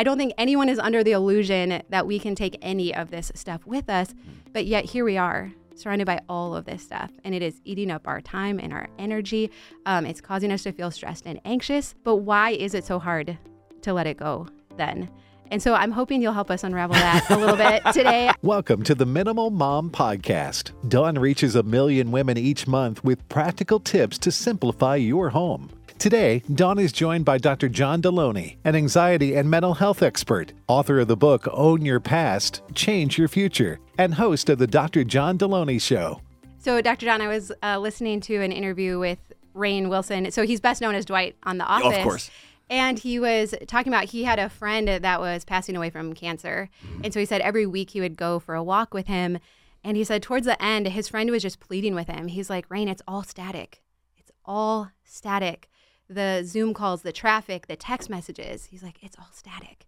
I don't think anyone is under the illusion that we can take any of this stuff with us, but yet here we are. Surrounded by all of this stuff, and it is eating up our time and our energy. Um, it's causing us to feel stressed and anxious. But why is it so hard to let it go then? And so I'm hoping you'll help us unravel that a little bit today. Welcome to the Minimal Mom Podcast. Dawn reaches a million women each month with practical tips to simplify your home. Today, Dawn is joined by Dr. John Delony, an anxiety and mental health expert, author of the book Own Your Past, Change Your Future, and host of the Dr. John Delony Show. So, Dr. John, I was uh, listening to an interview with Rainn Wilson. So, he's best known as Dwight on The Office. Of course. And he was talking about he had a friend that was passing away from cancer. Mm-hmm. And so he said every week he would go for a walk with him. And he said towards the end, his friend was just pleading with him. He's like, Rainn, it's all static. It's all static. The Zoom calls, the traffic, the text messages. He's like, it's all static.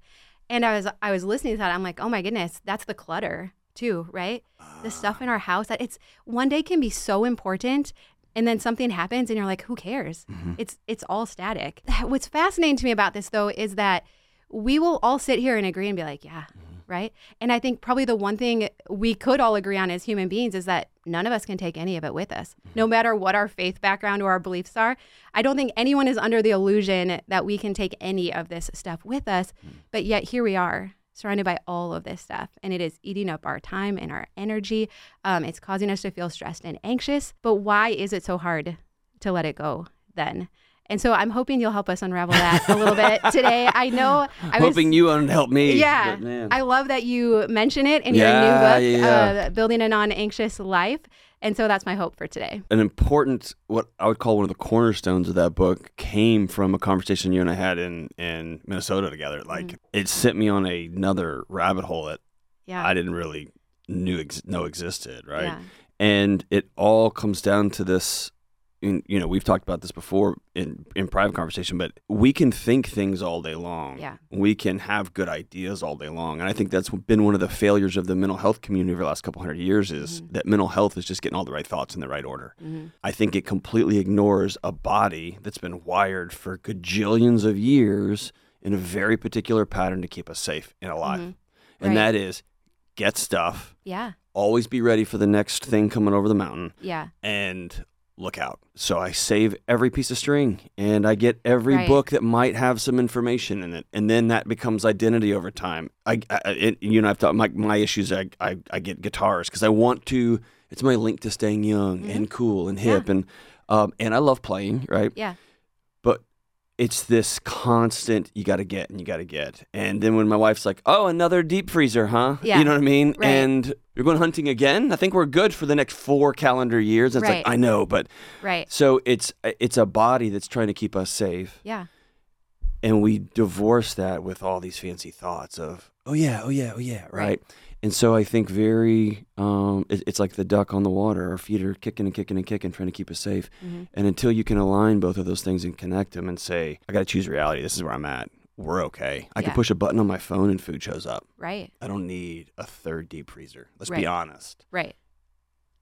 And I was I was listening to that. I'm like, oh my goodness, that's the clutter too, right? The stuff in ah. our house that it's one day can be so important and then something happens and you're like who cares mm-hmm. it's it's all static what's fascinating to me about this though is that we will all sit here and agree and be like yeah right? And i think probably the one thing we could all agree on as human beings is that none of us can take any of it with us. No matter what our faith background or our beliefs are i don't think anyone is under the illusion that we can take any of this stuff with us. But yet here we are surrounded by all of this stuff and it is eating up our time and our energy. Um, it's causing us to feel stressed and anxious. But why is it so hard to let it go then and so i'm hoping you'll help us unravel that a little bit today i know i was Hoping you help me. yeah i love that you mention it in Yeah, your new book yeah. uh, building a non-anxious life and so that's my hope for today An important, what I would call one of the cornerstones of that book, came from a conversation you and I had in in Minnesota together. Like Mm-hmm. it sent me on another rabbit hole that yeah I didn't really knew ex- know existed. Right. yeah and it all comes down to this in, you know we've talked about this before in in private conversation but we can think things all day long Yeah. we can have good ideas all day long and i think that's been one of the failures of the mental health community over the last couple hundred years is Mm-hmm. that mental health is just getting all the right thoughts in the right order Mhm. i think it completely ignores a body that's been wired for gajillions of years in a very particular pattern to keep us safe and alive Mhm. and Right. that is get stuff yeah always be ready for the next thing coming over the mountain yeah and look out. So I save every piece of string and I get every Right. book that might have some information in it. And then that becomes identity over time. I, I it, you know, I've thought my, my issues, I, I, I get guitars because I want to, it's my link to staying young and cool and hip. And, um, and I love playing, right? yeah it's this constant, you got to get and you got to get. And then when my wife's like, oh, another deep freezer, huh? Yeah. You know what I mean? Right. And you're going hunting again? I think we're good for the next four calendar years. And it's Right. like, I know, but right so it's it's a body that's trying to keep us safe, yeah and we divorce that with all these fancy thoughts of oh yeah, oh yeah, oh yeah, right. Right. And so I think very um, it, it's like the duck on the water. Our feet are kicking and kicking and kicking, trying to keep us safe. Mhm. And until you can align both of those things and connect them and say, I got to choose reality. This is where I'm at. We're okay. I Yeah. can push a button on my phone and food shows up. right I don't need a third deep freezer. Let's Right. be honest. right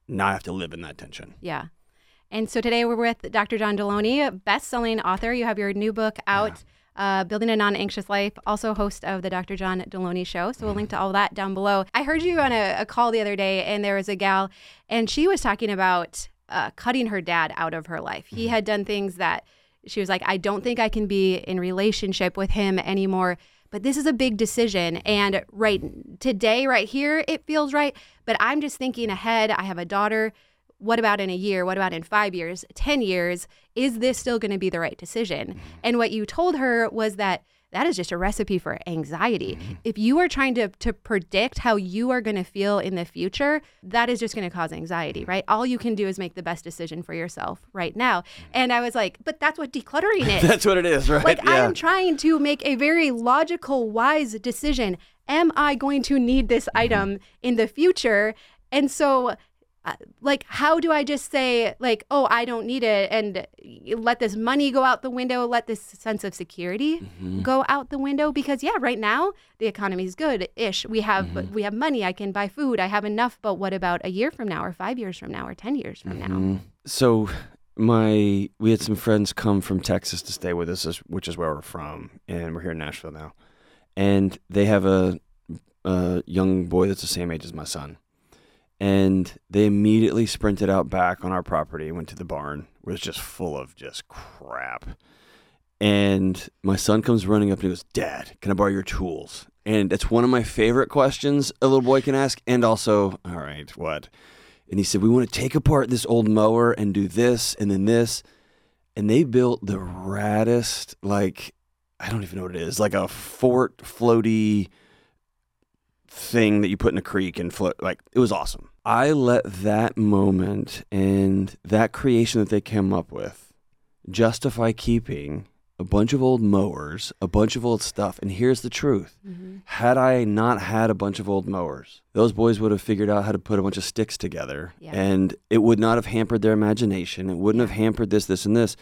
Now I have to live in that tension. Yeah. And so today we're with Dr. John Delony, best-selling author. You have your new book out, uh, Building a Non-Anxious Life, also host of the Dr. John Delony Show. So we'll link to all that down below. I heard you on a, a call the other day, and there was a gal, and she was talking about uh, cutting her dad out of her life. He had done things that she was like, I don't think I can be in relationship with him anymore. But this is a big decision. And right today, right here, it feels right. But I'm just thinking ahead. I have a daughter what about in a year? What about in five years, 10 years? Is this still going to be the right decision? And what you told her was that that is just a recipe for anxiety. If you are trying to, to predict how you are going to feel in the future, that is just going to cause anxiety, right? All you can do is make the best decision for yourself right now. And I was like, but that's what decluttering is. That's what it is, right? Like I am trying to make a very logical, wise decision. Am I going to need this Mm-hmm. item in the future? And so, like, how do I just say, like, oh, I don't need it, and let this money go out the window, let this sense of security Mm-hmm. go out the window? Because yeah, right now the economy is good-ish. We have Mm-hmm. we have money. I can buy food. I have enough. But what about a year from now, or five years from now, or ten years from now? Mm, So my we had some friends come from Texas to stay with us, which is where we're from, and we're here in Nashville now. and they have a, a young boy that's the same age as my son. And they immediately sprinted out back on our property and went to the barn, where it's just full of just crap. And my son comes running up and he goes, Dad, can I borrow your tools? And it's one of my favorite questions a little boy can ask. And also, all right, what? And he said, We want to take apart this old mower and do this and then this. And they built the raddest, like, I don't even know what it is, like a fort floaty thing that you put in a creek and float. Like, it was awesome. I let that moment and that creation that they came up with justify keeping a bunch of old mowers, a bunch of old stuff. And here's the truth Mm-hmm. had I not had a bunch of old mowers, those boys would have figured out how to put a bunch of sticks together. Yeah. And it would not have hampered their imagination. It wouldn't have hampered this, this, and this.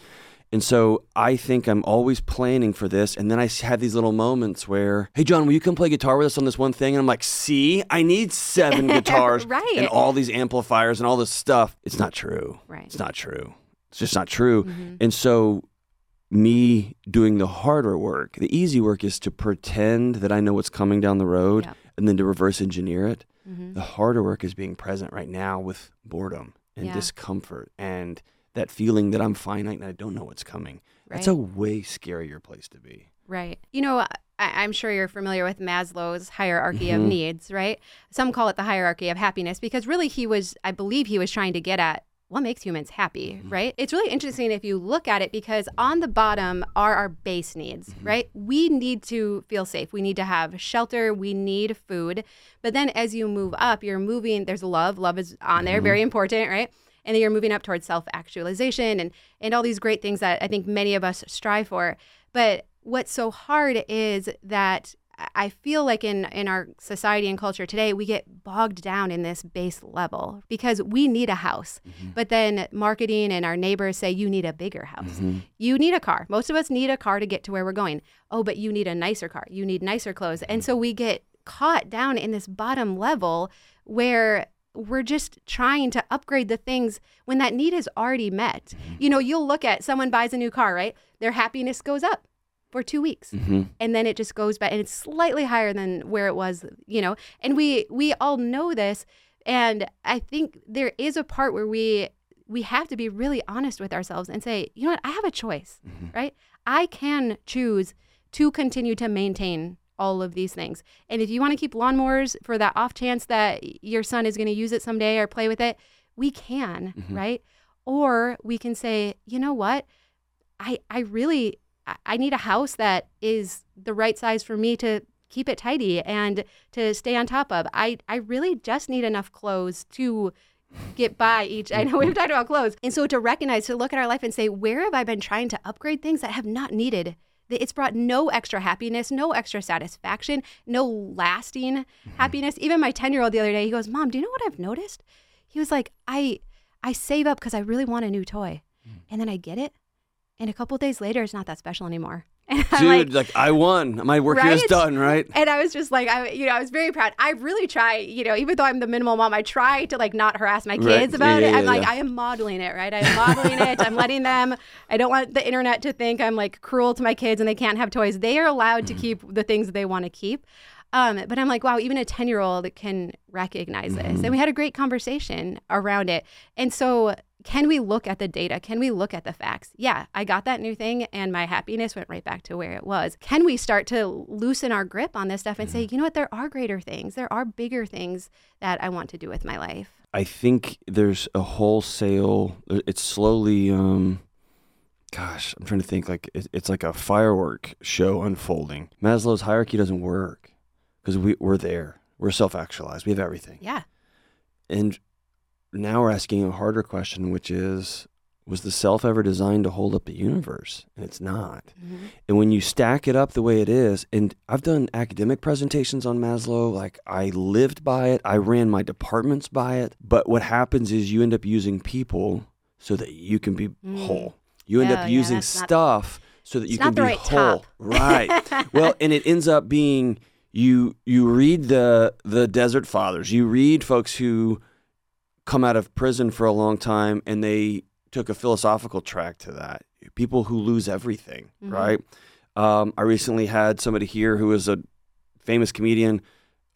And so I think I'm always planning for this. And then I have these little moments where, hey, John, will you come play guitar with us on this one thing? And I'm like, see, I need seven guitars Right. and all these amplifiers and all this stuff. It's not true. Right. It's not true. It's just not true. Mhm. And so, me doing the harder work, the easy work is to pretend that I know what's coming down the road and then to reverse engineer it. Mhm. The harder work is being present right now with boredom and Yeah. discomfort and that feeling that I'm finite and I don't know what's coming. That's a way scarier place to be. Right. You know, I, I'm sure you're familiar with Maslow's hierarchy of Mhm. needs, right? Some call it the hierarchy of happiness because really he was, I believe he was trying to get at what makes humans happy, mm-hmm. right? It's really interesting if you look at it because on the bottom are our base needs, mm-hmm. right? We need to feel safe. We need to have shelter. We need food. But then as you move up, you're moving, there's love. Love is on there, mm-hmm. very important, right? And then you're moving up towards self-actualization and and all these great things that I think many of us strive for. But what's so hard is that I feel like in in our society and culture today, we get bogged down in this base level because we need a house. Mm-hmm. But then marketing and our neighbors say you need a bigger house. Mm-hmm. You need a car. Most of us need a car to get to where we're going. Oh, but you need a nicer car. You need nicer clothes. And mm-hmm. so we get caught down in this bottom level where we're just trying to upgrade the things when that need is already met. You know, you'll look at someone buys a new car, right? Their happiness goes up for 2 weeks. Mm-hmm. And then it just goes back and it's slightly higher than where it was, you know. And we we all know this and I think there is a part where we we have to be really honest with ourselves and say, you know what, I have a choice, right? I can choose to continue to maintain all of these things. And if you want to keep lawnmowers for that off chance that your son is going to use it someday or play with it, we can, mm-hmm. right? Or we can say, you know what? I I really I- I need a house that is the right size for me to keep it tidy and to stay on top of. I I really just need enough clothes to get by each. I know we've talked about clothes. And so to recognize, to look at our life and say, where have I been trying to upgrade things that have not needed? It's brought no extra happiness, no extra satisfaction, no lasting mm-hmm. happiness. Even my 10 year old the other day, he goes, Mom, do you know what I've noticed? He was like, I I save up because I really want a new toy. Mm. And then I get it. And a couple days later, it's not that special anymore. And Dude, like, like, I won. My work here is done, right? and I was just like, I, you know, I was very proud. I really try, you know, even though I'm the minimal mom, I try to like not harass my Right. kids about Yeah, it. yeah, I'm like. I am modeling it, right? I am modeling it. I'm letting them. I don't want the internet to think I'm like cruel to my kids and they can't have toys. They are allowed Mm-hmm. to keep the things they want to keep. Um, but I'm like, wow, even a 10 year old can recognize Mm-hmm. this. And we had a great conversation around it. And so, can we look at the data? Can we look at the facts? Yeah, I got that new thing and my happiness went right back to where it was. Can we start to loosen our grip on this stuff and say, you know what, there are greater things, there are bigger things that I want to do with my life? I think there's a wholesale. It's slowly. um Gosh, I'm trying to think. Like it's like a firework show unfolding. Maslow's hierarchy doesn't work because we we're there. We're self-actualized. We have everything. Yeah. And now we're asking a harder question, which is was the self ever designed to hold up the universe? And it's not. Mm-hmm. And when you stack it up the way it is, and I've done academic presentations on Maslow, like I lived by it, I ran my departments by it. But what happens is you end up using people so that you can be mm. whole. You end Oh, up yeah, using not- stuff so that you can not be right whole. top. Right. well, and it ends up being you you read the the Desert Fathers. You read folks who come out of prison for a long time and they took a philosophical track to that. People who lose everything, Mhm. right? Um, I recently had somebody here who was a famous comedian,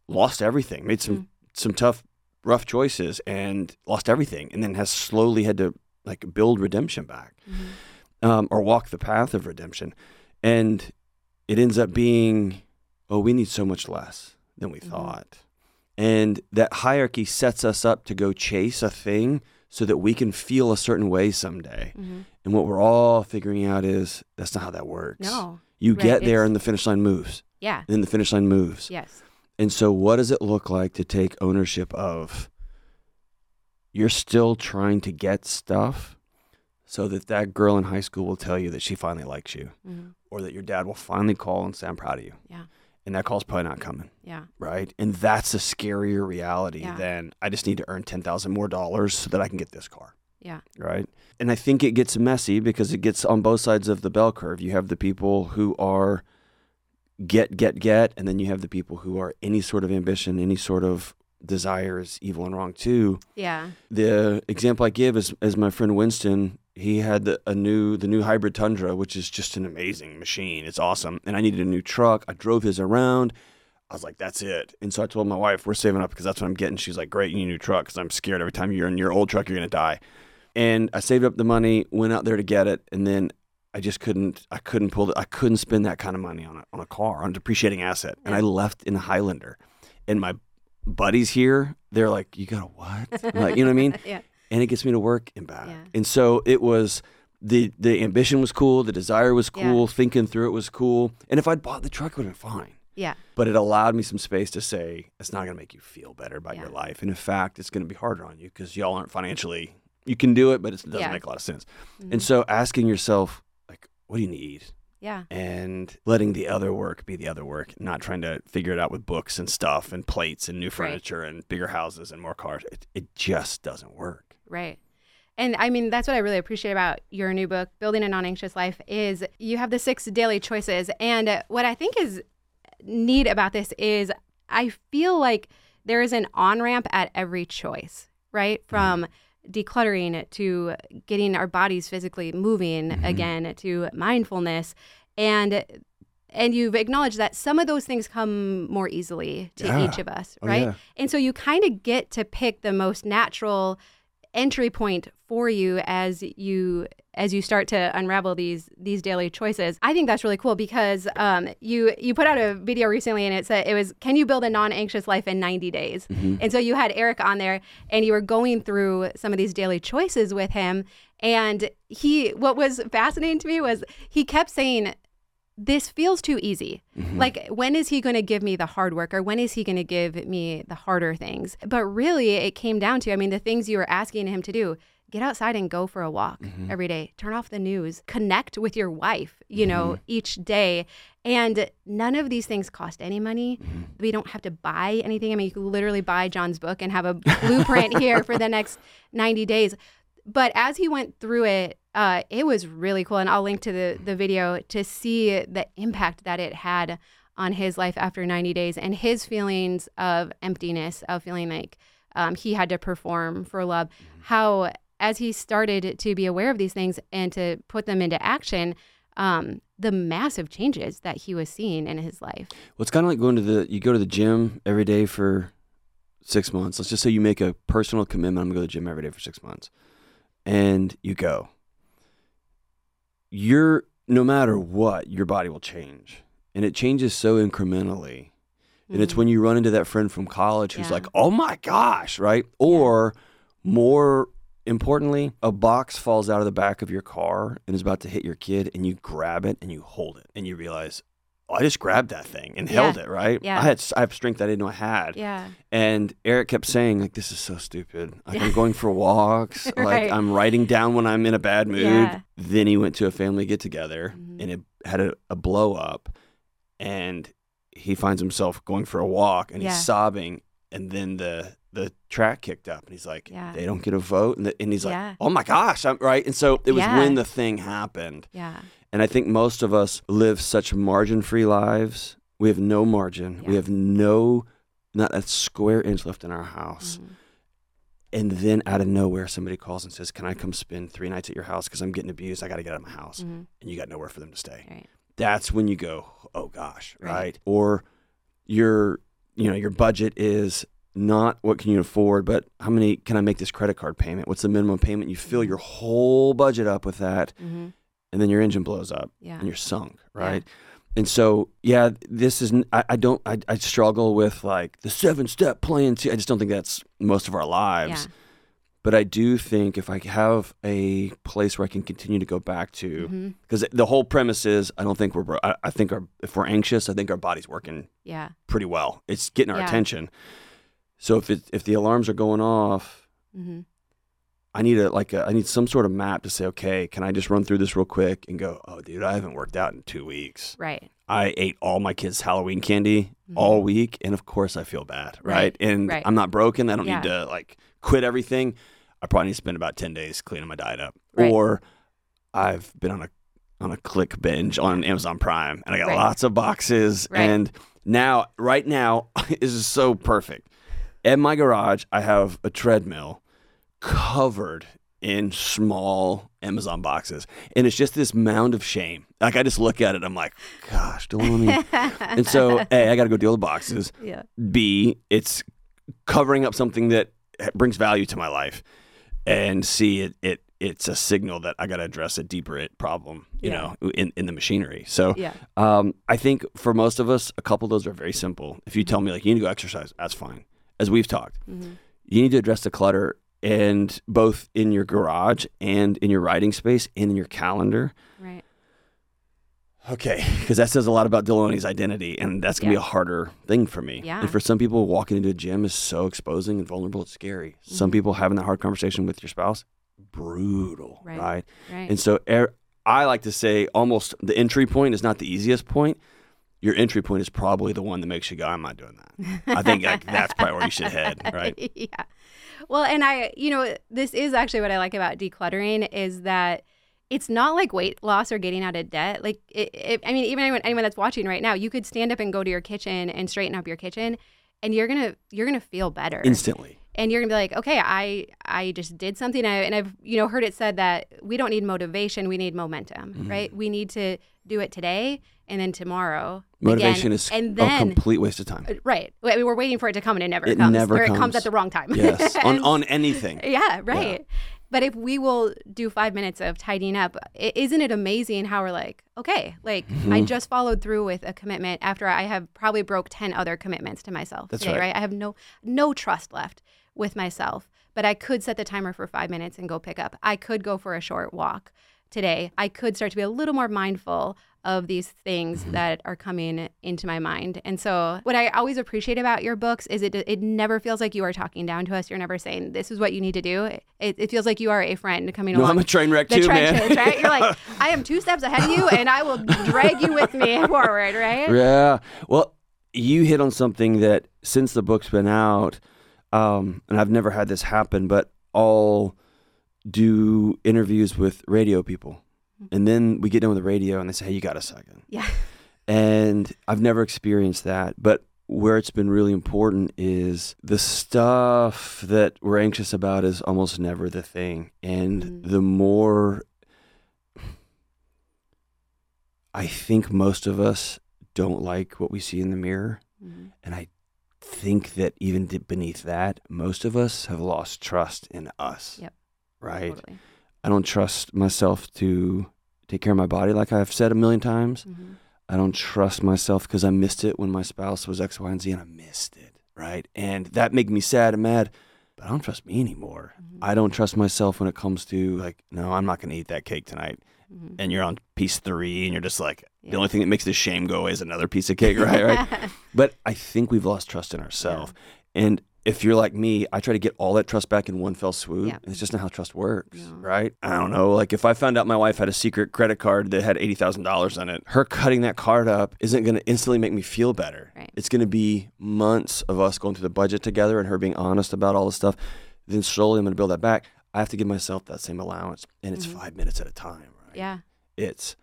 lost everything, made some Mm. some tough, rough choices, and lost everything, and then has slowly had to like build redemption back, Mhm. um, or walk the path of redemption, and it ends up being, oh, we need so much less than we Mhm. thought, and that hierarchy sets us up to go chase a thing so that we can feel a certain way someday. Mhm. And what we're all figuring out is that's not how that works. No. You Right, get there it's- and the finish line moves. Yeah. And then the finish line moves. Yes. And so what does it look like to take ownership of you're still trying to get stuff so that that girl in high school will tell you that she finally likes you hmm or that your dad will finally call and say I'm proud of you. Yeah. And that call's probably not coming, Yeah. right? And that's a scarier reality Yeah. than I just need to earn 10,000 more dollars so that I can get this car Yeah. right? And I think it gets messy because it gets on both sides of the bell curve. You have the people who are get, get, get, and then you have the people who are any sort of ambition, any sort of desire is evil and wrong too. Yeah. The example I give is, is my friend Winston. He had the, a new the new hybrid Tundra, which is just an amazing machine. It's awesome, and I needed a new truck. I drove his around. I was like, "That's it." And so I told my wife, "We're saving up because that's what I'm getting." She's like, "Great, you need a new truck because I'm scared every time you're in your old truck, you're gonna die." And I saved up the money, went out there to get it, and then I just couldn't. I couldn't pull. The, I couldn't spend that kind of money on a on a car on a depreciating asset, and I left in a Highlander. And my buddies here, they're like, "You got a what?" I'm like, you know what I mean? Yeah. And it gets me to work and back. Yeah. And so it was the the ambition was cool, the desire was Yeah. cool, thinking through it was cool. And if I'd bought the truck, it would have been fine. Yeah. But it allowed me some space to say it's not going to make you feel better about your life, and in fact, it's going to be harder on you because y'all aren't financially. You can do it, but it doesn't Yeah. make a lot of sense. Mhm. And so asking yourself, like, what do you need? Yeah. and letting the other work be the other work, not trying to figure it out with books and stuff and plates and new furniture and bigger houses and more cars. It, it just doesn't work. Right. And I mean, that's what I really appreciate about your new book, Building a Non-Anxious Life, is you have the six daily choices. And what I think is neat about this is I feel like there is an on-ramp at every choice, right? From decluttering to getting our bodies physically moving Mhm. again to mindfulness and and you've acknowledged that some of those things come more easily to Yeah. each of us, Oh, right? yeah. And so you kind of get to pick the most natural entry point for you as you as you start to unravel these these daily choices. I think that's really cool because um, you you put out a video recently and it said it was can you build a non-anxious life in 90 days? Mm-hmm. And so you had Eric on there and you were going through some of these daily choices with him and he what was fascinating to me was he kept saying this feels too easy. Mm-hmm. Like, when is he going to give me the hard work or when is he going to give me the harder things? But really, it came down to I mean, the things you were asking him to do get outside and go for a walk Mm-hmm. every day, turn off the news, connect with your wife, you know, Mm-hmm. each day. And none of these things cost any money. Mm-hmm. We don't have to buy anything. I mean, you can literally buy John's book and have a blueprint here for the next 90 days. But as he went through it, uh, it was really cool. And I'll link to the, the video to see the impact that it had on his life after 90 days and his feelings of emptiness, of feeling like um, he had to perform for love. How, as he started to be aware of these things and to put them into action, um, the massive changes that he was seeing in his life. Well, it's kind of like going to the, you go to the gym every day for six months. Let's just say you make a personal commitment. I'm going to go to the gym every day for six months. And you go. You're, no matter what, your body will change. And it changes so incrementally. And it's when mm. you run into that friend from college who's Yeah. like, oh my gosh, right? Or more importantly, a box falls out of the back of your car and is about to hit your kid, and you grab it and you hold it, and you realize, I just grabbed that thing and held it, right? Yeah. I had I have strength I didn't know I had. Yeah. And Eric kept saying, like, this is so stupid. Like, I'm going for walks. Right. Like, I'm writing down when I'm in a bad mood. Yeah. Then he went to a family get together Mhm. and it had a, a blow up. And he finds himself going for a walk and Yeah. he's sobbing. And then the the track kicked up and he's like, Yeah. they don't get a vote. And, the, and he's like, Yeah. oh my gosh. I'm right. And so it was Yeah. when the thing happened. Yeah. And I think most of us live such margin free lives. We have no margin. We have no, not a square inch left in our house. Mhm. And then out of nowhere, somebody calls and says, Can I come spend three nights at your house? Because I'm getting abused. I got to get out of my house. Mhm. And you got nowhere for them to stay. Right. That's when you go, Oh gosh, Right. right? Or your you know your budget is not what can you afford, but how many can I make this credit card payment? What's the minimum payment? You fill your whole budget up with that, hmm and then your engine blows up Yeah. and you're sunk, right? And so, yeah, this is—I don't I, I struggle with like the seven step plan. too. I just don't think that's most of our lives. Yeah. But I do think if I have a place where I can continue to go back to, because the whole premise is I don't think we're, I, I think our if we're anxious, I think our body's working Yeah. pretty well. It's getting our Yeah. attention. So if it, if the alarms are going off, hmm I need a like a, I need some sort of map to say, okay, can I just run through this real quick and go, oh, dude, I haven't worked out in two weeks. Right. I ate all my kids' Halloween candy Mhm. all week, and of course I feel bad, right? Right, And right. I'm not broken. I don't Yeah. need to like quit everything. I probably need to spend about ten days cleaning my diet up, Right. or I've been on a on a click binge on Amazon Prime, and I got lots of boxes, and now right now this is so perfect. At my garage, I have a treadmill covered in small Amazon boxes. And it's just this mound of shame. Like I just look at it, I'm like, gosh, Delony. and so A, I gotta go deal with boxes. yeah. B, it's covering up something that brings value to my life. And C, it, it it's a signal that I gotta address a deeper it problem, you Yeah. know, in, in the machinery. So Yeah. um, I think for most of us, a couple of those are very simple. If you tell me like you need to go exercise, that's fine. As we've talked, hmm you need to address the clutter and both in your garage and in your writing space and in your calendar. Right. Okay, because that says a lot about Delony's identity, and that's gonna Yeah. be a harder thing for me. Yeah. And for some people, walking into a gym is so exposing and vulnerable; it's scary. Some Mhm. people having that hard conversation with your spouse, brutal, Right. right? Right. And so, er, I like to say, almost the entry point is not the easiest point. Your entry point is probably the one that makes you go, "I'm not doing that." I think like, that's probably where you should head, right? yeah. Well, and I, you know, this is actually what I like about decluttering is that it's not like weight loss or getting out of debt. Like, it, it, I mean, even anyone, anyone that's watching right now, you could stand up and go to your kitchen and straighten up your kitchen, and you're gonna you're gonna feel better Instantly. and you're gonna be like, okay, I I just did something, I, and I've you know heard it said that we don't need motivation, we need momentum, Mm-hmm. right? We need to do it today and then tomorrow. Motivation again, is and a then complete waste of time. uh, right. I mean, we're waiting for it to come and it never It comes, never or it comes comes. at the wrong time. Yes, on And- on anything. yeah, right. But if we will do five minutes of tidying up, i- isn't it amazing how we're like, okay, like I Mm-hmm. just followed through with a commitment after I have probably broke ten other commitments to myself. That's today, right. I have no no trust left with myself. But I could set the timer for five minutes and go pick up. I could go for a short walk today. I could start to be a little more mindful of these things Mm-hmm. that are coming into my mind. And so, what I always appreciate about your books is it it never feels like you are talking down to us. You're never saying this is what you need to do. It, it feels like you are a friend coming No, along I'm a train wreck the too, man. trenches, right? You're like, I am two steps ahead of you, and I will drag you with me forward, right? Yeah. Well, you hit on something that since the book's been out, um, and I've never had this happen, but I'll do interviews with radio people. And then we get done with the radio and they say, hey, you got a second. Yeah. And I've never experienced that. But where it's been really important is the stuff that we're anxious about is almost never the thing. And Mm. the more I think most of us don't like what we see in the mirror. Mhm. And I think that even beneath that, most of us have lost trust in us. Yep. Right? Totally. I don't trust myself to take care of my body, like I've said a million times. Mhm. I don't trust myself because I missed it when my spouse was X, Y, and Z, and I missed it. Right? And that made me sad and mad. But I don't trust me anymore. Mhm. I don't trust myself when it comes to like, no, I'm not going to eat that cake tonight. Mhm. And you're on piece three, and you're just like, the only thing that makes the shame go away is another piece of cake, right? Right. But I think we've lost trust in ourselves. And if you're like me, I try to get all that trust back in one fell swoop. Yeah. And it's just not how trust works, No. right? I don't know. Like if I found out my wife had a secret credit card that had $80,000 on it, her cutting that card up isn't going to instantly make me feel better. Right. It's going to be months of us going through the budget together and her being honest about all this stuff. Then slowly I'm going to build that back. I have to give myself that same allowance. And it's Mhm. five minutes at a time, right? Yeah. It's,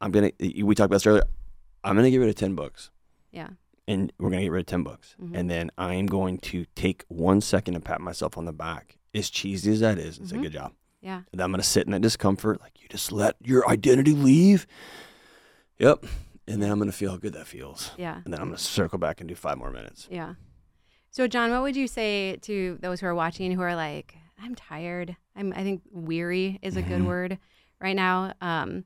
I'm going to, we talked about this earlier. I'm going to give rid of 10 books Yeah. And we're gonna get rid of ten books, Mhm. and then I'm going to take one second and pat myself on the back, as cheesy as that is, and say Mhm. good job. Yeah. And I'm gonna sit in that discomfort, like you just let your identity leave. Yep. and then I'm going to feel how good that feels. Yeah. And then I'm going to circle back and do five more minutes. Yeah. So, John, what would you say to those who are watching who are like, I'm tired? I'm, I think weary is a good Mhm. word right now. Um,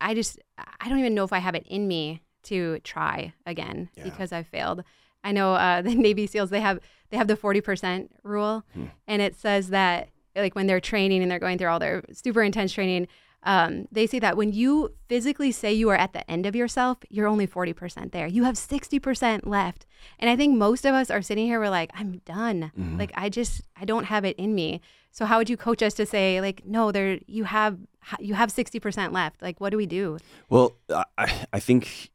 I just, I don't even know if I have it in me to try again Yeah. because I've failed. I know uh, the Navy SEALs they have they have the forty percent rule, Hmm. and it says that like when they're training and they're going through all their super intense training, um, they say that when you physically say you are at the end of yourself, you're only forty percent there. You have sixty percent left, and I think most of us are sitting here. We're like, I'm done. Mhm. Like I just I don't have it in me. So how would you coach us to say like, no, there you have you have sixty percent left. Like, what do we do? Well, I, I think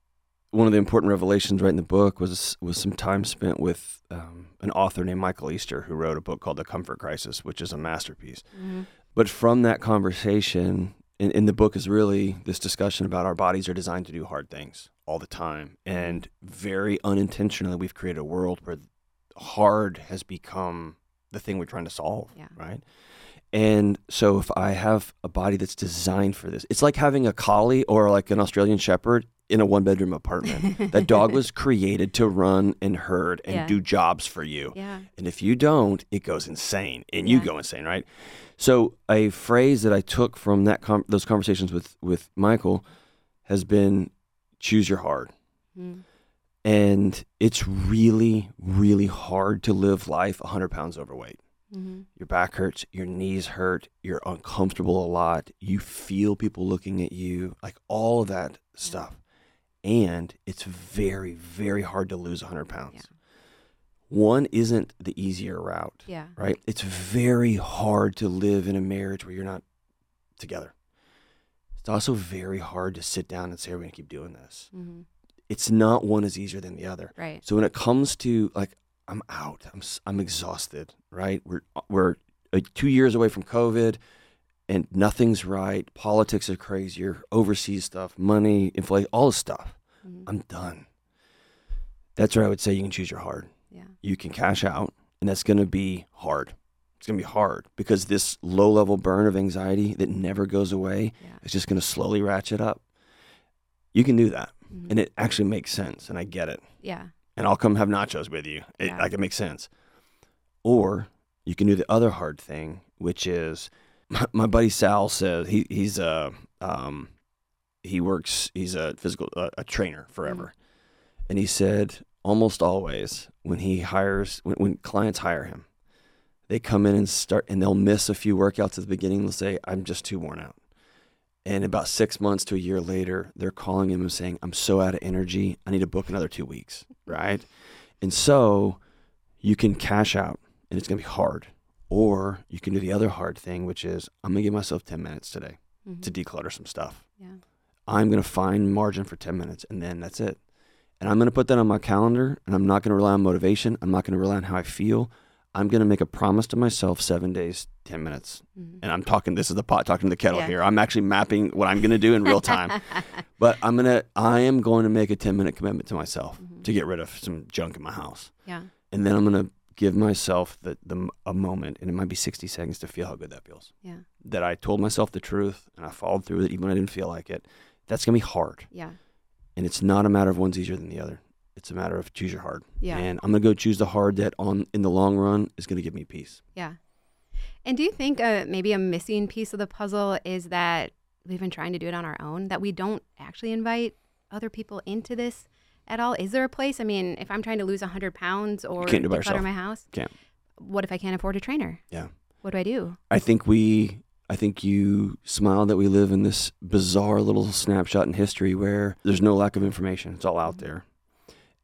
one of the important revelations right in the book was was some time spent with um, an author named Michael Easter who wrote a book called The Comfort Crisis, which is a masterpiece. But from that conversation, in, in the book is really this discussion about our bodies are designed to do hard things all the time, and very unintentionally, we've created a world where hard has become the thing we're trying to solve. Yeah. Right. And so if I have a body that's designed for this, it's like having a collie or like an Australian shepherd in a one bedroom apartment. that dog was created to run and herd and Yeah. do jobs for you. Yeah. And if you don't, it goes insane and you Yeah. go insane, right? So a phrase that I took from that com- those conversations with with Michael has been choose your hard. Mm. And it's really really hard to live life 100 pounds overweight. Hmm Your back hurts, your knees hurt, you're uncomfortable a lot, you feel people looking at you, like all of that stuff. And it's very, very hard to lose 100 pounds. Yeah. One isn't the easier route, Yeah. right? It's very hard to live in a marriage where you're not together. It's also very hard to sit down and say, we're going to keep doing this. hmm It's not one is easier than the other. Right. So when it comes to like, I'm out. I'm I'm exhausted. Right. We're we're uh, two years away from COVID, and nothing's right. Politics are crazier. Overseas stuff, money, inflation, all this stuff. Mhm. I'm done. That's where I would say you can choose your hard. Yeah. You can cash out, and that's going to be hard. It's going to be hard because this low level burn of anxiety that never goes away Yeah. is just going to slowly ratchet up. You can do that, Mhm. and it actually makes sense, and I get it Yeah. And I'll come have nachos with you. It, Yeah. Like it makes sense. Or you can do the other hard thing, which is my, my buddy Sal says he he's a um he works he's a physical uh, a trainer forever, and he said almost always when he hires when, when clients hire him, they come in and start and they'll miss a few workouts at the beginning. They'll say I'm just too worn out. And about six months to a year later, they're calling him and saying, I'm so out of energy. I need to book another two weeks. Right. And so you can cash out and it's going to be hard. Or you can do the other hard thing, which is I'm going to give myself 10 minutes today Mhm. to declutter some stuff. Yeah. I'm going to find margin for 10 minutes and then that's it. And I'm going to put that on my calendar and I'm not going to rely on motivation. I'm not going to rely on how I feel. I'm going to make a promise to myself seven days, 10 minutes. Mhm. And I'm talking, this is the pot talking to the kettle Yeah. here. I'm actually mapping what I'm going to do in real time. but I'm going to, I am going to make a 10 minute commitment to myself Mhm. to get rid of some junk in my house. Yeah. And then I'm going to give myself the, the, a moment, and it might be 60 seconds to feel how good that feels. Yeah. That I told myself the truth and I followed through with it even when I didn't feel like it. That's going to be hard. Yeah. And it's not a matter of one's easier than the other. It's a matter of choose your hard. Yeah. And I'm going to go choose the hard that on in the long run is going to give me peace. Yeah. And do you think uh, maybe a missing piece of the puzzle is that we've been trying to do it on our own, that we don't actually invite other people into this at all? Is there a place? I mean, if I'm trying to lose 100 pounds or can't do it by declutter my house, Can't. what if I can't afford a trainer? Yeah. What do I do? I think we I think you smile that we live in this bizarre little snapshot in history where there's no lack of information. It's all out there.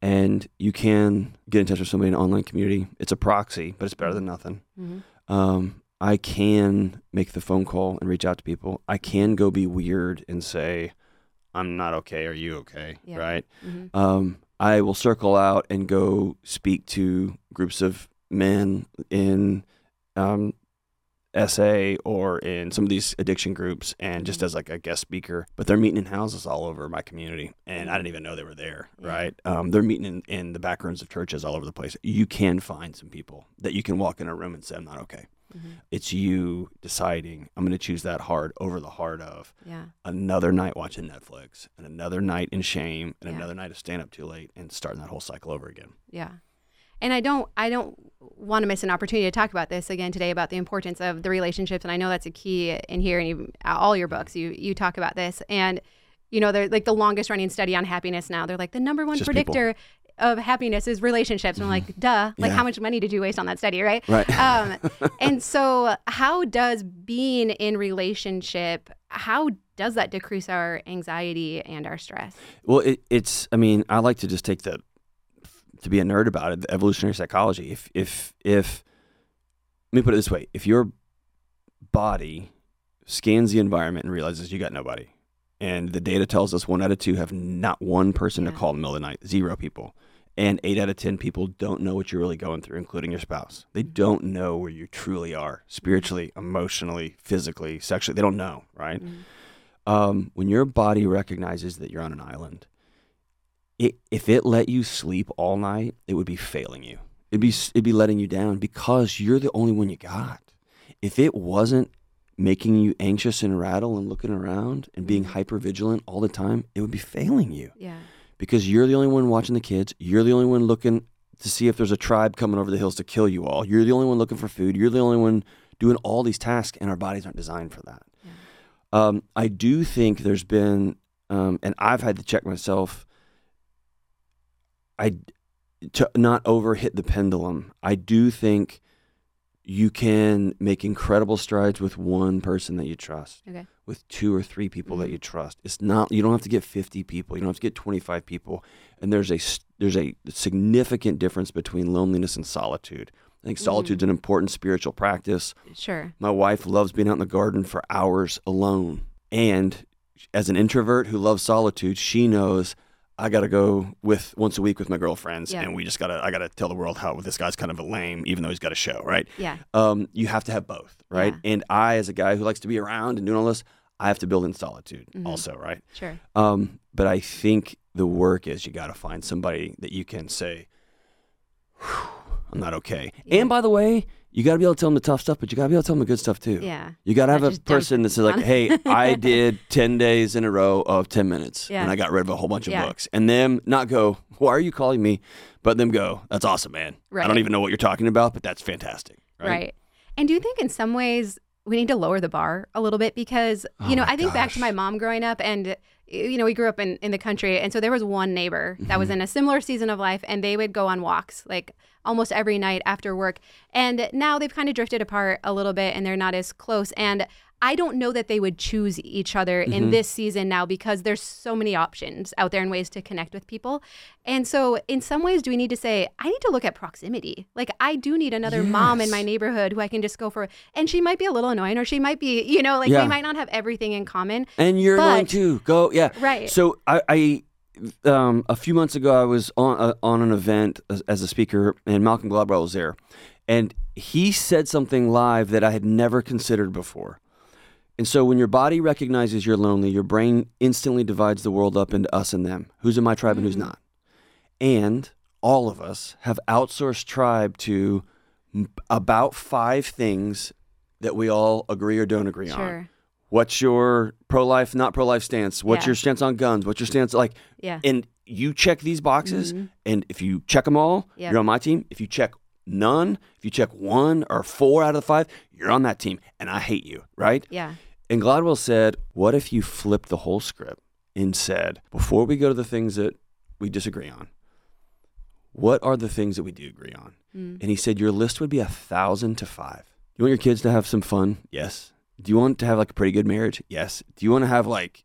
And you can get in touch with somebody in an online community. It's a proxy, but it's better than nothing. Mm-hmm. Um, I can make the phone call and reach out to people. I can go be weird and say, I'm not okay. Are you okay? Yeah. Right. Mm-hmm. Um, I will circle out and go speak to groups of men in um, SA or in some of these addiction groups and just Mhm. as like a guest speaker. But they're meeting in houses all over my community, and I didn't even know they were there. Right? Um, they're meeting in, in the back rooms of churches all over the place. You can find some people that you can walk in a room and say, "I'm not okay." It's you deciding, I'm going to choose that hard over the heart of Yeah. another night watching Netflix and another night in shame and Yeah. another night of staying up too late and starting that whole cycle over again. Yeah. And I don't I don't want to miss an opportunity to talk about this again today about the importance of the relationships and I know that's a key in here and you, all your books you you talk about this and you know they're like the longest running study on happiness now they're like the number one just people. predictor of happiness is relationships and I'm like duh like Yeah. how much money did you waste on that study right Right. um and so how does being in relationship how does that decrease our anxiety and our stress Well, it, it's. I mean, I like to just take the to be a nerd about it. The evolutionary psychology. If if if let me put it this way: if your body scans the environment and realizes you got nobody, and the data tells us one out of two have not one person to call in the middle of the night, zero people, and eight out of ten people don't know what you're really going through, including your spouse. They don't know where you truly are spiritually, emotionally, physically, sexually. They don't know, right? um, when your body recognizes that you're on an island, it, if it let you sleep all night, it would be failing you. It'd be it'd be letting you down because you're the only one you got. If it wasn't making you anxious and rattle and looking around and being hyper vigilant all the time, it would be failing you yeah because you're the only one watching the kids. You're the only one looking to see if there's a tribe coming over the hills to kill you all. You're the only one looking for food. You're the only one doing all these tasks, and our bodies aren't designed for that. Um, I do think there's been, um, and I've had to check myself. I to not over hit the pendulum. I do think you can make incredible strides with one person that you trust okay with two or three people that Mhm. you trust. It's not you don't have to get 50 people. You don't have to get 25 people. And there's a there's a significant difference between loneliness and solitude. I think solitude's an important spiritual practice. sure My wife loves being out in the garden for hours alone. And as an introvert who loves solitude, she knows I got to go with once a week with my girlfriends Yeah. and we just got to I got to tell the world how this guy's kind of a lame even though he's got a show, right? yeah um, you have to have both, right? Yeah. And I, as a guy who likes to be around and doing all this, I have to build in solitude Mhm. also, right? sure Um, but I think the work is you got to find somebody that you can say, I'm not okay. Yeah. And by the way, you got to be able to tell them the tough stuff, but you got to be able to tell them the good stuff too. yeah You got to have a person that's it like, hey, I did 10 days in a row of 10 minutes Yeah. and I got rid of a whole bunch of Yeah. books. And them not go, why are you calling me? But them go, that's awesome, man. Right. I don't even know what you're talking about, but that's fantastic. Right. Right. And do you think in some ways we need to lower the bar a little bit because you Oh know I think back to my mom growing up and you know we grew up in, in the country and so there was one neighbor that Mm-hmm. was in a similar season of life and they would go on walks like almost every night after work and now they've kind of drifted apart a little bit and they're not as close and I don't know that they would choose each other Mm-hmm. in this season now because there's so many options out there and ways to connect with people. And so, in some ways, do we need to say, I need to look at proximity? Like, I do need another mom in my neighborhood who I can just go for. And she might be a little annoying, or she might be, you know, like Yeah. we might not have everything in common. And you're But- going to go, yeah. Right. So I, I um, a few months ago, I was on uh, on an event as, as a speaker, and Malcolm Gladwell was there, and he said something live that I had never considered before. And so, when your body recognizes you're lonely, your brain instantly divides the world up into us and them. Who's in my tribe and who's not? And all of us have outsourced tribe to about five things that we all agree or don't agree on. What's your pro life, not pro life stance? What's Yeah. your stance on guns? What's your stance like? Yeah. And you check these boxes, Mhm. and if you check them all, Yep. you're on my team. If you check none, if you check one or four out of the five, you're on that team, and I hate you, right? Yeah. And Gladwell said, What if you flipped the whole script and said, Before we go to the things that we disagree on, what are the things that we do agree on? Mm. And he said, Your list would be a thousand to five. Do you want your kids to have some fun? Yes. Do you want to have like a pretty good marriage? Yes. Do you want to have like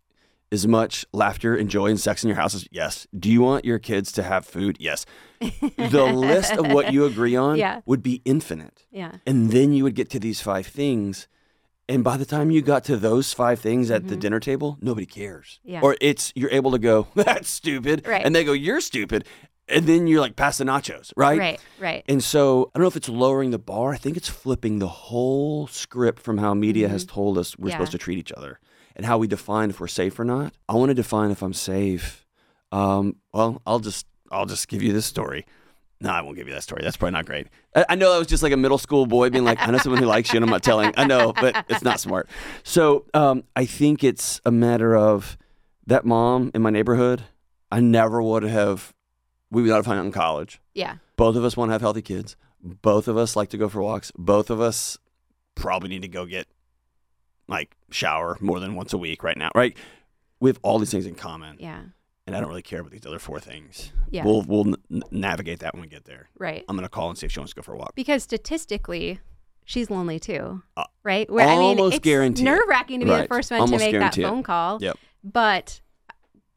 as much laughter and joy and sex in your house as yes? Do you want your kids to have food? Yes. the list of what you agree on Yeah. would be infinite. Yeah. And then you would get to these five things. And by the time you got to those five things at the Mhm. dinner table, nobody cares. Yeah. Or it's you're able to go, that's stupid. Right. And they go, you're stupid. And then you're like, pass the nachos, right? Right. Right. And so I don't know if it's lowering the bar. I think it's flipping the whole script from how media has told us we're Mm-hmm. Yeah. supposed to treat each other and how we define if we're safe or not. I want to define if I'm safe. Um, well, I'll just I'll just give you this story. No, I won't give you that story. That's probably not great. I, I know that was just like a middle school boy being like, I know someone who likes you, and I'm not telling. I know, but it's not smart. So um, I think it's a matter of that mom in my neighborhood. I never would have. We would not have hung out in college. Yeah. Both of us want to have healthy kids. Both of us like to go for walks. Both of us probably need to go get like shower more than once a week right now. Right? We have all these things in common, Yeah. and I don't really care about these other four things. Yeah. We'll we'll n- navigate that when we get there. right. I'm gonna call and see if she wants to go for a walk. Because statistically, she's lonely too, Uh, right? Where, I mean, almost it's guarantee it. nerve wracking to be the first one Almost to make that it. phone call. Yep. But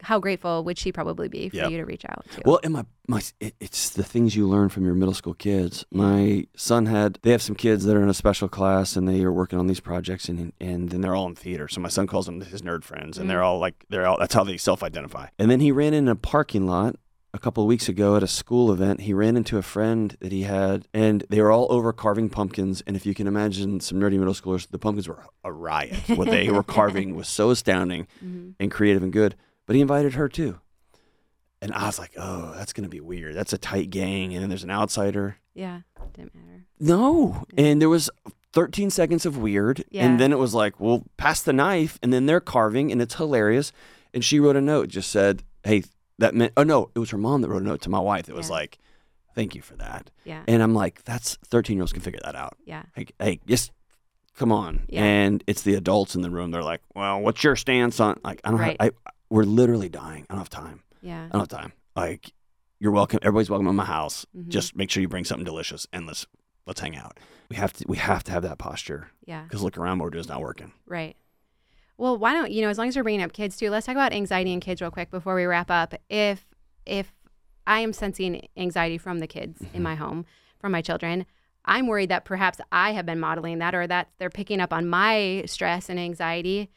how grateful would she probably be for Yep. you to reach out to? Well, and my my it, it's the things you learn from your middle school kids. My son had they have some kids that are in a special class and they are working on these projects and and then they're all in theater. So my son calls them his nerd friends and they're all like they're all that's how they self-identify. And then he ran in a parking lot a couple of weeks ago at a school event. He ran into a friend that he had and they were all over carving pumpkins and if you can imagine some nerdy middle schoolers, the pumpkins were a riot. what they were carving was so astounding Mhm. and creative and good. But he invited her too. And I was like, oh, that's going to be weird. That's a tight gang. And then there's an outsider. Yeah. Didn't matter. No. And there was 13 seconds of weird. Yeah. And then it was like, well, pass the knife. And then they're carving and it's hilarious. And she wrote a note, just said, hey, that meant, oh no, it was her mom that wrote a note to my wife It was Yeah. like, thank you for that. Yeah. And I'm like, that's 13 year olds can figure that out. Yeah. Like, hey, just come on. Yeah. And it's the adults in the room. They're like, well, what's your stance on, like, I don't Right. have, I, we're literally dying. I don't have time. Yeah. I don't have time. Like, you're welcome. Everybody's welcome in my house. Mhm. Just make sure you bring something delicious and let's let's hang out. We have to we have to have that posture Yeah. because look around, what we're doing is not working. Right. Well, why don't you know? As long as you're bringing up kids too, let's talk about anxiety and kids real quick before we wrap up. If if I am sensing anxiety from the kids in my home, from my children, I'm worried that perhaps I have been modeling that, or that they're picking up on my stress and anxiety.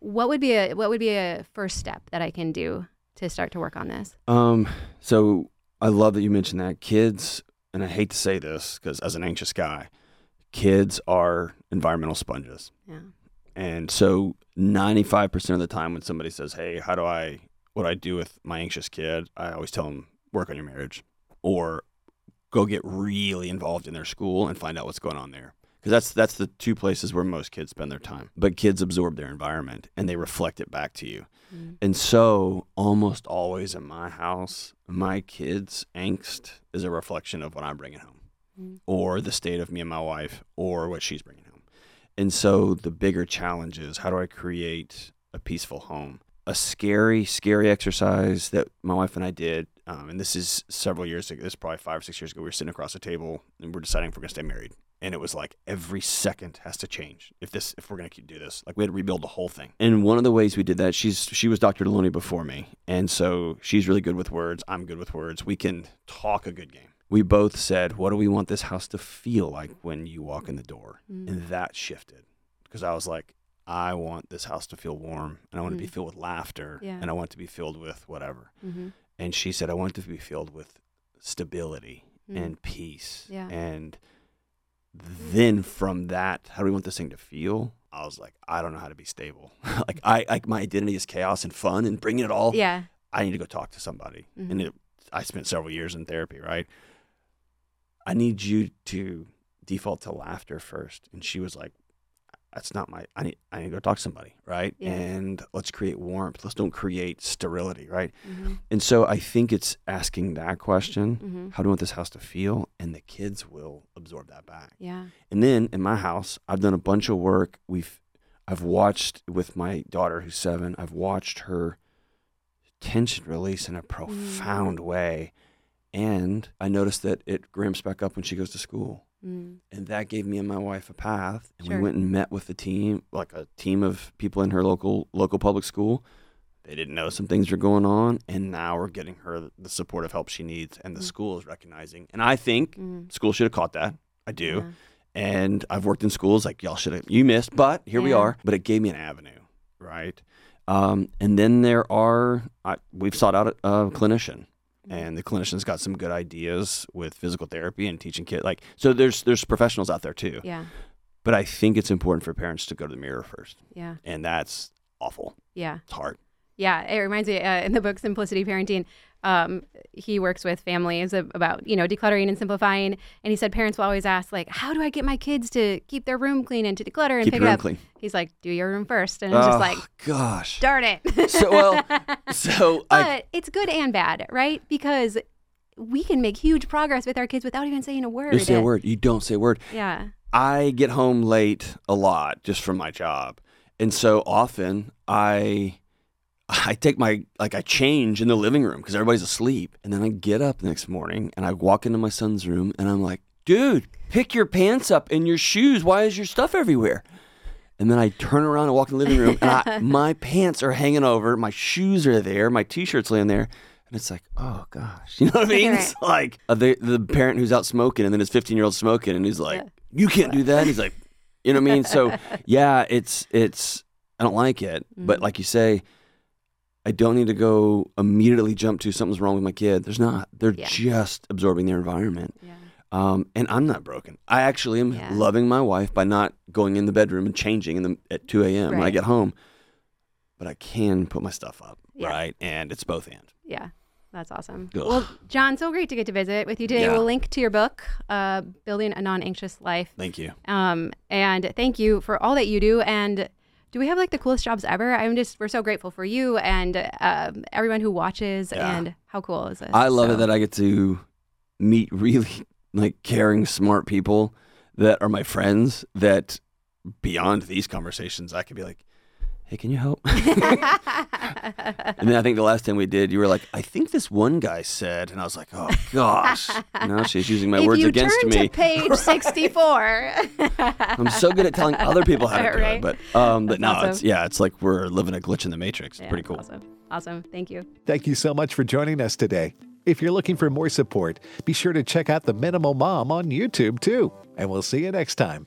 What would be a what would be a first step that I can do to start to work on this? Um, so I love that you mentioned that kids, and I hate to say this because as an anxious guy, kids are environmental sponges. Yeah. And so 95% of the time when somebody says, Hey, how do I, what do I do with my anxious kid? I always tell them, work on your marriage or go get really involved in their school and find out what's going on there. Because that's, that's the two places where most kids spend their time. But kids absorb their environment and they reflect it back to you. Mm. And so almost always in my house, my kids' angst is a reflection of what I'm bringing home Mm. or the state of me and my wife or what she's bringing home. And so the bigger challenge is how do I create a peaceful home? A scary, scary exercise that my wife and I did, um, and this is several years ago, this is probably five or six years ago. We were sitting across the table and we're deciding if we're going to stay married. And it was like every second has to change if this if we're going to keep do this. Like we had to rebuild the whole thing. And one of the ways we did that, she's she was Dr. Delony before me, and so she's really good with words. I'm good with words. We can talk a good game. We both said, "What do we want this house to feel like when you walk in the door?" Mm. And that shifted because I was like, I want this house to feel warm, and I want it to be Mm. filled with laughter, Yeah. and I want it to be filled with whatever. Mm-hmm. And she said, I want it to be filled with stability Mm. and peace. Yeah. And then from that, how do we want this thing to feel? I was like, I don't know how to be stable. like I like my identity is chaos and fun and bringing it all. Yeah. I need to go talk to somebody. Mhm. And it, I spent several years in therapy, right? I need you to default to laughter first. And she was like, that's not my, I need, I need to go talk to somebody, right? Yeah. And let's create warmth. Let's don't create sterility, right? Mm-hmm. And so I think it's asking that question Mm-hmm. how do I want this house to feel? And the kids will absorb that back. Yeah. And then in my house, I've done a bunch of work. We've, I've watched with my daughter who's seven, I've watched her tension release in a profound way. And I noticed that it ramps back up when she goes to school. Mm. And that gave me and my wife a path. And Sure. we went and met with the team, like a team of people in her local local public school. They didn't know some things were going on, and now we're getting her the supportive help she needs, and the Mm. school is recognizing. And I think Mm. school should have caught that. I do. Yeah. And I've worked in schools like y'all should have you missed, but here we are. But it gave me an avenue, right? Um, and then there are I, we've sought out a, a clinician. And the clinician's got some good ideas with physical therapy and teaching kids. Like so, there's there's professionals out there too. Yeah. But I think it's important for parents to go to the mirror first, Yeah. and that's awful. Yeah. It's hard. Yeah, it reminds me uh, in the book Simplicity Parenting, Um, he works with families about you know decluttering and simplifying, and he said parents will always ask like, "How do I get my kids to keep their room clean and to declutter and Keep pick it up?" clean. He's like, "Do your room first. and it's oh just like, gosh. "Darn it!" So well, so I but it's good and bad, right? Because we can make huge progress with our kids without even saying a word. you say a word. You don't say a word. Yeah. I get home late a lot just from my job. And so often I I take my like I change in the living room because everybody's asleep. And then I get up the next morning and I walk into my son's room and I'm like, dude, pick your pants up and your shoes. Why is your stuff everywhere? And then I turn around and walk in the living room and I, my pants are hanging over, my shoes are there, my t-shirt's laying there. And it's like, oh gosh, you know what I mean? Right. It's like uh, the the parent who's out smoking, and then his 15 year old smoking, and he's like, Yeah. you can't do that. And he's like, you know what I mean? So yeah, it's it's I don't like it, but Mhm. like you say, I don't need to go immediately jump to something's wrong with my kid. There's not. They're Yeah. just absorbing their environment. Yeah. Um, and I'm not broken. I actually am Yeah. loving my wife by not going in the bedroom and changing in the, at 2 a.m. when I get home. But I can put my stuff up, Yeah. right? And it's both and. Yeah. That's awesome. Ugh. Well, John, so great to get to visit with you today. Yeah. We'll link to your book, uh, Building a Non Anxious Life. Thank you. Um, and thank you for all that you do. And do we have like the coolest jobs ever? I'm just, we're so grateful for you and um, everyone who watches. Yeah. And how cool is this? I love So- it that I get to meet really like caring, smart people that are my friends. That beyond these conversations, I could be like, "Hey, can you help?" and then I think the last time we did, you were like, "I think this one guy said," and I was like, "Oh gosh!" now she's using my if words you against turn me. to page 64. I'm so good at telling other people how to do Right. it, but um, but That's no, awesome. it's yeah, it's like we're living a glitch in the matrix. It's Yeah, pretty cool. Awesome. Awesome. Thank you. Thank you so much for joining us today. If you're looking for more support, be sure to check out The Minimal Mom on YouTube too. And we'll see you next time.